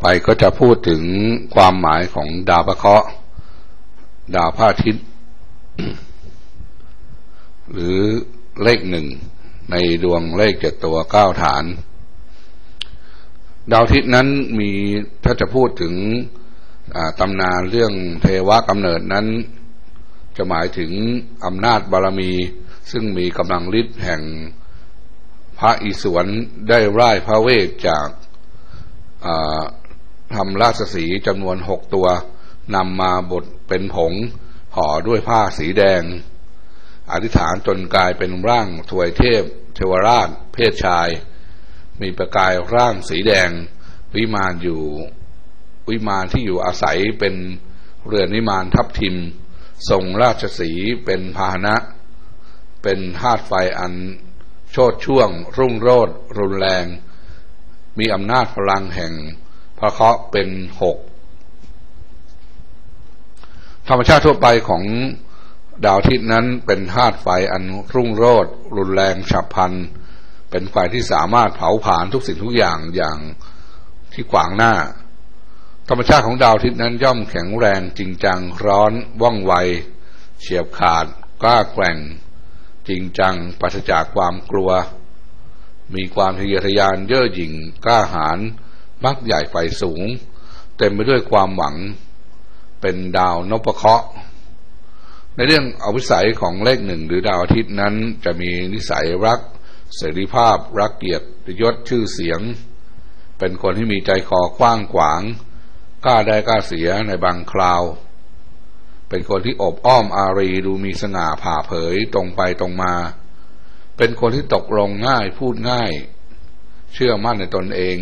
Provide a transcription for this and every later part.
ไปก็จะพูดถึงความหมายของดาวพระเคราะห์ดาวพระอาทิตย์ หรือเลขหนึ่งในดวงเลขเจ็ดตัวเก้าฐาน ดาวอาทิตย์นั้นมีถ้าจะพูดถึงตำนานเรื่องเทวะกำเนิดนั้น จะหมายถึงอำนาจบารมี ซึ่งมีกำลังฤทธิ์แห่งพระอิศวรได้ร่ายพระเวทจาก ทำราชสีจำนวนหกตัวนำมาบดเป็นผงห่อด้วยผ้าสีแดง อธิษฐานจนกลายเป็นร่างถวยเทพ เทวราช เพศชาย มีประกายร่างสีแดง วิมานอยู่ วิมานที่อยู่อาศัยเป็นเรือนวิมานทับทิม ทรงราชสีเป็นพาหนะ เป็นธาตุไฟอัน โชดช่วง รุ่งโรดรุนแรง มีอำนาจพลังแห่ง พระเคราะห์เป็นหกธรรมชาติทั่วไปของดาวทิศนั้นเป็นธาตุไฟอันรุ่งโรดรุนแรงฉับพลัน เป็นไฟที่สามารถเผาผลาญทุกสิ่งทุกอย่างอย่างที่ขวางหน้า ธรรมชาติของดาวทิศนั้นย่อมแข็งแรงจริงจังร้อนว่องไว เฉียบขาดกล้าแกร่ง จริงจังปราศจากความกลัว มีความทะเยอทะยานเย่อหยิ่งกล้าหาญ มักใหญ่ไฟสูง เต็มไปด้วยความหวังเป็นดาวนพเคราะห์ในเรื่องอวิสัยของเลขหนึ่งหรือดาวอาทิตย์นั้น จะมีนิสัยรัก เสรีภาพ รักเกียรติยศชื่อเสียง เป็นคนที่มีใจคอกว้างขวางกล้าได้กล้าเสียในบางคราว เป็นคนที่อบอ้อมอารีดูมีสง่าผ่าเผยตรงไปตรงมา เป็นคนที่ตกลงง่ายพูดง่าย เชื่อมั่นในตนเอง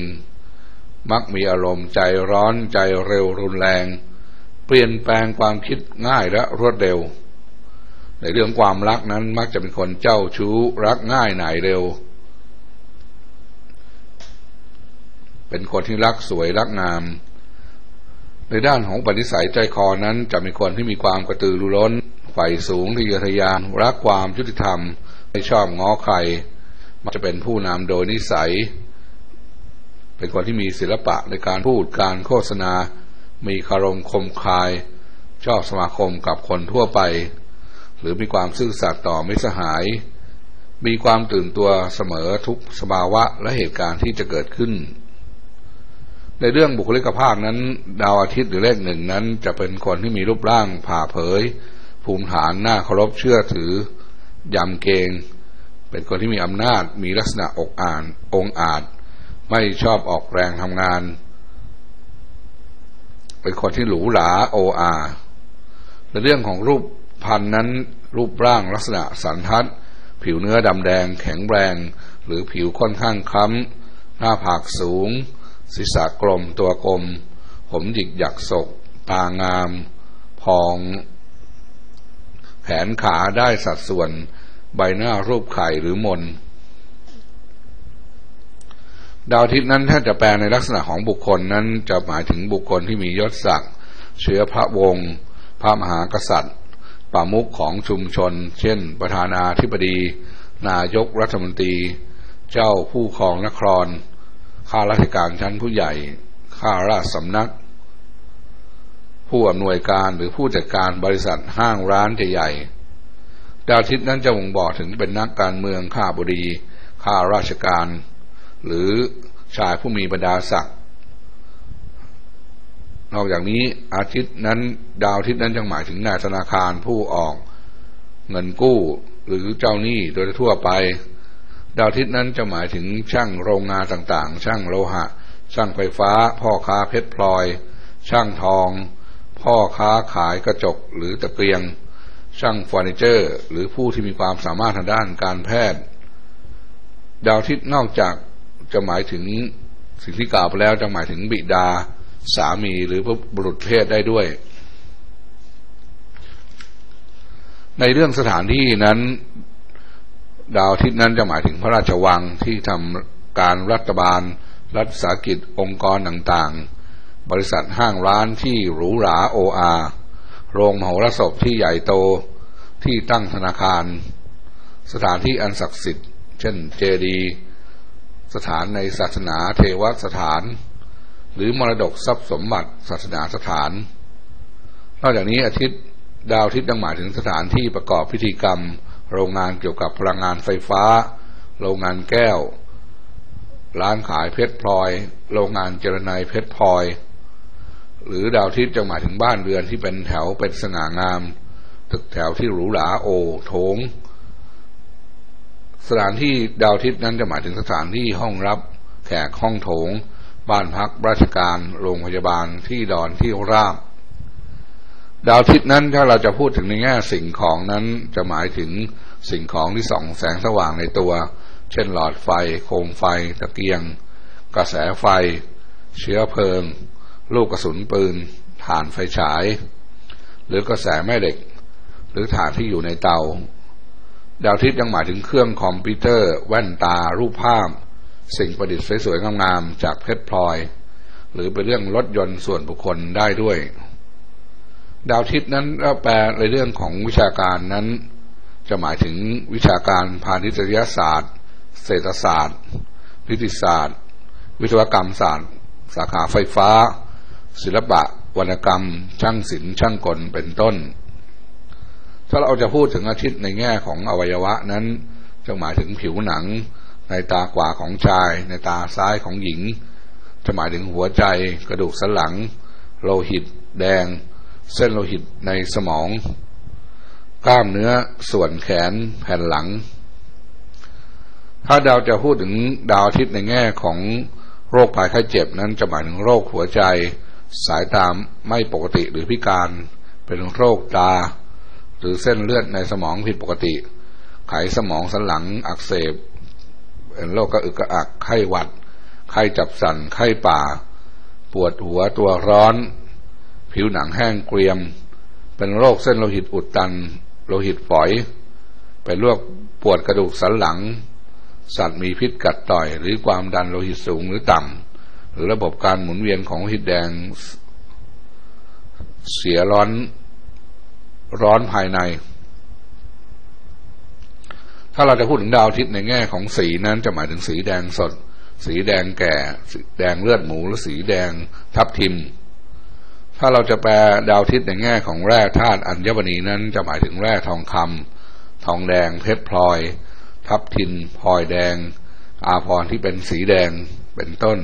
มักมีอารมณ์ใจร้อนใจเร็วรุนแรง เปลี่ยนแปลงความคิดง่ายและรวดเร็ว ในเรื่องความรักนั้นมักจะเป็นคนเจ้าชู้รักง่ายหน่ายเร็ว เป็นคนที่รักสวยรักงาม ในด้านของปณิสัยใจคอนั้นจะมีคนที่มีความกระตือรือร้นใฝ่สูงทะเยอทะยานรักความยุติธรรมไม่ชอบง้อใคร มันจะเป็นผู้นำโดยนิสัย เป็นคนที่มีศิลปะในการพูดการโฆษณา มีคารมคมคาย ชอบสมาคมกับคนทั่วไป หรือมีความซื่อสัตย์ต่อมิสหาย มีความตื่นตัวเสมอทุกสภาวะและเหตุการณ์ที่จะเกิดขึ้น ในเรื่องบุคลิกภาพนั้น ดาวอาทิตย์หรือเลขหนึ่งนั้น จะเป็นคนที่มีรูปร่างผ่าเผย ภูมิฐานหน้าเคารพเชื่อถือยำเกง เป็นคนที่มีอำนาจมีลักษณะอกอ่านองอาจ ไม่ชอบออกแรงทำงาน เป็นคนที่หรูหราโออาในเรื่องของรูปพันนั้นรูปร่างลักษณะสันทัด ผิวเนื้อดำแดงแข็งแรง หรือผิวค่อนข้างคล้ำหน้าผากสูง ศีรษะกลมตัวกลม ผมหยิกหยักศก ตางาม พอง แขนขาได้สัดส่วน ใบหน้ารูปไข่หรือมน ดาวทิศนั้นถ้าจะแปลในลักษณะของบุคคลนั้นจะหมายถึงบุคคลที่มียศศักดิ์เชื้อพระวงศ์พระมหากษัตริย์ป่ามุขของชุมชน เช่น ประธานาธิบดี นายกรัฐมนตรี เจ้าผู้ครองนคร ข้าราชการชั้นผู้ใหญ่ ข้าราชสำนัก ผู้อำนวยการหรือผู้จัดการบริษัทห้างร้านใหญ่ดาวทิศนั้นจะบ่งบอกถึงเป็นนักการเมืองข้าบดี ข้าราชการ หรือชายผู้มีบรรดาศักดิ์นอกจากนี้อาทิตย์นั้น ดาวอาทิศนั้นจังหมายถึงนายธนาคารผู้ออก เงินกู้ หรือเจ้าหนี้โดยทั่วไป ดาวอาทิศนั้นจะหมายถึงช่างโรงงานต่างๆ ช่างโลหะ ช่างไฟฟ้า พ่อค้าเพชรพลอย ช่างทอง พ่อค้าขายกระจกหรือตะเกียง ช่างเฟอร์นิเจอร์ หรือผู้ที่มีความสามารถทางด้านการแพทย์ ดาวอาทิศนอกจาก จะหมายถึงสิ่งที่กล่าวไปแล้วจะหมายถึงบิดาสามีหรือบุรุษเพศได้ด้วย ในเรื่องสถานที่นั้น ดาวทิศนั้นจะหมายถึงพระราชวังที่ทำการรัฐบาล รัฐสากิจองค์กรต่างๆ บริษัทห้างร้านที่หรูหราโออาโรงมโหรสพที่ใหญ่โตที่ตั้งธนาคาร สถานที่อันศักดิ์สิทธิ์ เช่นเจดีย สถานในศาสนาเทวสถาน หรือมรดกทรัพย์สมบัติศาสนาสถาน นอกจากนี้อาทิตย์ดาวอาทิตย์ยังหมายถึงสถานที่ประกอบพิธีกรรม โรงงานเกี่ยวกับพลังงานไฟฟ้า โรงงานแก้ว ร้านขายเพชรพลอย โรงงานเจรไนเพชรพลอย หรือดาวอาทิตย์จะหมายถึงบ้านเรือนที่เป็นแถวเป็นสง่างาม ตึกแถวที่หรูหราโอโถง สถานที่ดาวทิตย์นั้นจะหมายถึงสถานที่ห้องรับ แขกห้องโถง บ้านพักราชการ โรงพยาบาลที่ดอนที่ราบ ดาวทิตย์นั้นถ้าเราจะพูดถึงในแง่สิ่งของนั้นจะหมายถึงสิ่งของที่ส่องแสงสว่างในตัว เช่นหลอดไฟ โคมไฟ ตะเกียง กระแสไฟ เชื้อเพลิง ลูกกระสุนปืนฐานไฟฉาย หรือกระแสแม่เหล็ก หรือฐานที่อยู่ในเตา ดาวอาทิตย์ยังหมายถึงเครื่องคอมพิวเตอร์ แว่นตา รูปภาพ สิ่งประดิษฐ์สวยๆงามๆจากเพชรพลอย หรือเป็นเรื่องรถยนต์ส่วนบุคคลได้ด้วย ดาวอาทิตย์นั้นก็แปลในเรื่องของวิชาการนั้น จะหมายถึงวิชาการพาณิชยศาสตร์ เศรษฐศาสตร์นิติศาสตร์ วิศวกรรมศาสตร์ สาขาไฟฟ้า ศิลปะ วรรณกรรม ช่างศิลป์ช่างกลเป็นต้น ถ้าเราจะพูดถึงอาทิตย์ในแง่ของอวัยวะนั้นจะหมายถึงผิวหนัง ในตาขวาของชาย ในตาซ้ายของหญิง จะหมายถึงหัวใจ กระดูกสันหลัง โลหิต แดง เส้นโลหิตในสมอง กล้ามเนื้อส่วนแขนแผ่นหลัง ถ้าดาวจะพูดถึงดาวอาทิตย์ในแง่ของโรคภัยไข้เจ็บนั้นจะหมายถึงโรคหัวใจ สายตามไม่ปกติหรือพิการ เป็นโรคตา หรือเส้นเลือดในสมองผิดปกติ ไขสมองสันหลังอักเสบเป็นโรคกระอึกกระอักไข้หวัด ไข้จับสันไข้ป่า ปวดหัวตัวร้อน ผิวหนังแห้งเกรียม เป็นโรคเส้นโลหิตอุดตัน โลหิตฝอย เป็นโรคปวดกระดูกสันหลัง สัตว์มีพิษกัดต่อย หรือความดันโลหิตสูงหรือต่ำหรือระบบการหมุนเวียนของโลหิตแดง เสียร้อน ร้อนภายใน ถ้าเราจะพูดถึงดาวอาทิตย์ในแง่ของสีนั้นจะหมายถึงสีแดงสด สีแดงแก่ สีแดงเลือดหมูหรือสีแดงทับทิม ถ้าเราจะแปลดาวอาทิตย์ในแง่ของแร่ธาตุอัญมณีนั้น จะหมายถึงแร่ทองคำทองแดง เพชรพลอย ทับทินพลอยแดง อาพรที่เป็นสีแดงเป็นต้น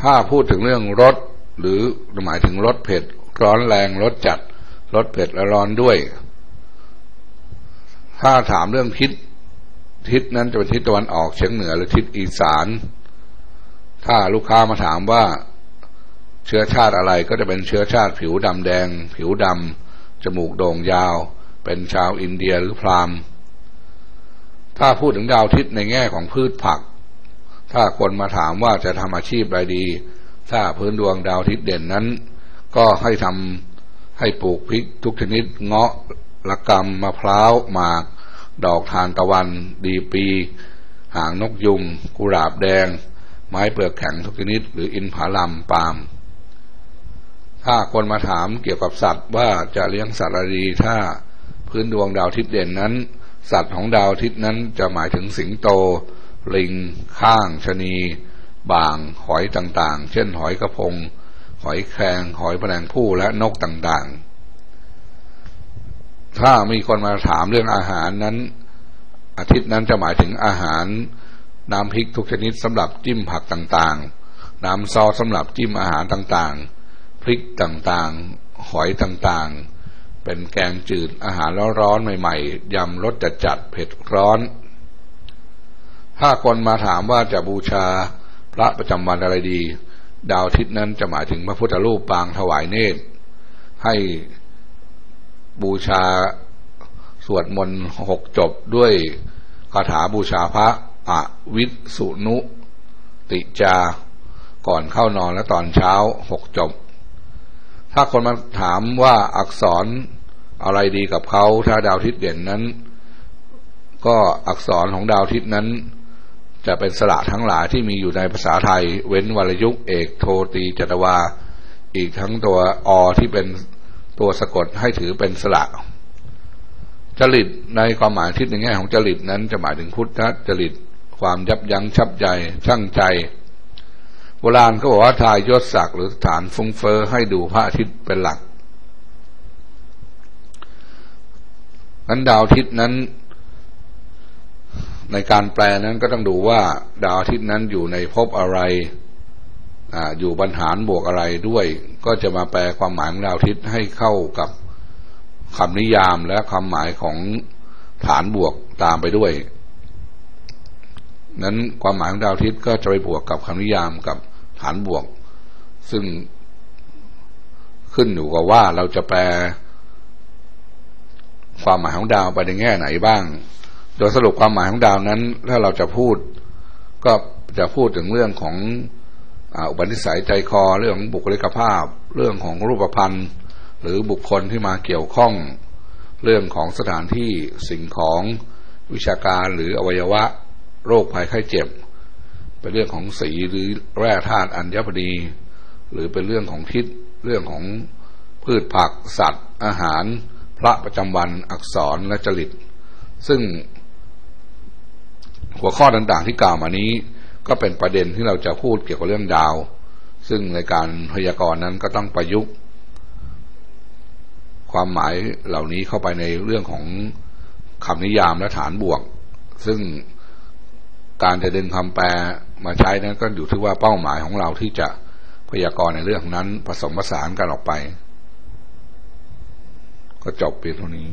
ถ้าพูดถึงเรื่องรสหรือหมายถึงรสเผ็ด ร้อนแรงรสจัดรสเผ็ดและร้อนด้วย ถ้าถามเรื่องทิศทิศนั้นจะเป็นทิศตะวันออกเฉียงเหนือหรือทิศอีสาน ถ้าลูกค้ามาถามว่าเชื้อชาติอะไรก็จะเป็นเชื้อชาติผิวดำแดง ผิวดำจมูกโด่งยาว เป็นชาวอินเดียหรือพราหมณ์ ถ้าพูดถึงดาวทิศในแง่ของพืชผัก ถ้าคนมาถามว่าจะทำอาชีพอะไรดี ถ้าพื้นดวงดาวทิศเด่นนั้น ก็ให้ทำให้ปลูกพริกทุกชนิดเงาะละกำมะพร้าวหมาก ดอกทานตะวัน ดีปี หางนกยุง กุหลาบแดง ไม้เปลือกแข็งทุกชนิด หรืออินผาลัมปาล์มถ้าคนมาถามเกี่ยวกับสัตว์ว่าจะเลี้ยงสัตว์อะไรดีถ้าพื้นดวงดาวทิศเด่นนั้น สัตว์ของดาวทิศนั้นจะหมายถึงสิงโต ลิง ข้างชนี บาง หอยต่างๆ เช่นหอยกระพง หอยแครงหอยแมลงผู้และนกต่างๆ ถ้ามีคนมาถามเรื่องอาหารนั้น อาทิตย์นั้นจะหมายถึงอาหาร น้ำพริกทุกชนิดสำหรับจิ้มผักต่างๆ น้ำซอสสำหรับจิ้มอาหารต่างๆ พริกต่างๆ หอยต่างๆ เป็นแกงจืดอาหารร้อนๆใหม่ๆยำรสจัดๆเผ็ดร้อน ถ้าคนมาถามว่าจะบูชาพระประจำวันอะไรดี ดาวทิศนั้นจะหมายถึงพระพุทธรูปปางถวายเนตร ให้บูชาสวดมนต์หกจบด้วยคาถาบูชาพระอวิสุนุ ติจา ก่อนเข้านอนและตอนเช้าหกจบ ถ้าคนมาถามว่าอักษรอะไรดีกับเขาถ้าดาวทิศเด่นนั้น ก็อักษรของดาวทิศนั้น จะเป็นสระทั้งหลายที่มีอยู่ในภาษาไทย เว้นวรยุกเอกโทตีจตวา อีกทั้งตัวอที่เป็นตัวสะกดให้ถือเป็นสระจริตในความหมายที่ในแง่ของจริตนั้นจะหมายถึงพุทธจริตความยับยั้งชับใจช่างใจโบราณก็บอกว่าทายยศศักดิ์หรือฐานฟุ้งเฟอ้อให้ดูพระอาทิตย์เป็นหลักนั้นดาวอาทิตย์นั้น ในการแปลนั้นก็ต้องดูว่าดาวอาทิตย์นั้นอยู่ในภพอะไรออยู่บรรหารบวกอะไรด้วย ก็จะมาแปลความหมายของดาวอาทิตย์ให้เข้ากับคำนิยามและความหมายของฐานบวกตามไปด้วย นั้นความหมายของดาวอาทิตย์ก็จะไปบวกกับคำนิยามกับฐานบวก ซึ่งขึ้นอยู่กับว่าเราจะแปลความหมายของดาวไปในแง่ไหนบ้าง โดยสรุปความหมายของดาวนั้น ถ้าเราจะพูด ก็จะพูดถึงเรื่องของอุปนิสัยใจคอเรื่องของบุคลิกภาพ เรื่องของรูปพรรณหรือบุคคลที่มาเกี่ยวข้อง เรื่องของสถานที่สิ่งของวิชาการหรืออวัยวะ โรคภัยไข้เจ็บ เป็นเรื่องของสีหรือแร่ธาตุอัญพดีหรือเป็นเรื่องของทิศเรื่องของพืชผักสัตว์ อาหาร พระประจำวันอักษรและจริต ซึ่ง หัวข้อต่างๆที่กล่าวมานี้ ก็เป็นประเด็นที่เราจะพูดเกี่ยวกับเรื่องดาว ซึ่งในการพยากรณ์นั้นก็ต้องประยุกต์ ความหมายเหล่านี้เข้าไปในเรื่องของคำนิยามและฐานบวก ซึ่งการจะดึงคำแปลมาใช้นั้นก็อยู่ที่ว่าเป้าหมายของเราที่จะพยากรณ์ในเรื่องนั้นผสมผสานกันออกไป ก็จบเพียงเท่านี้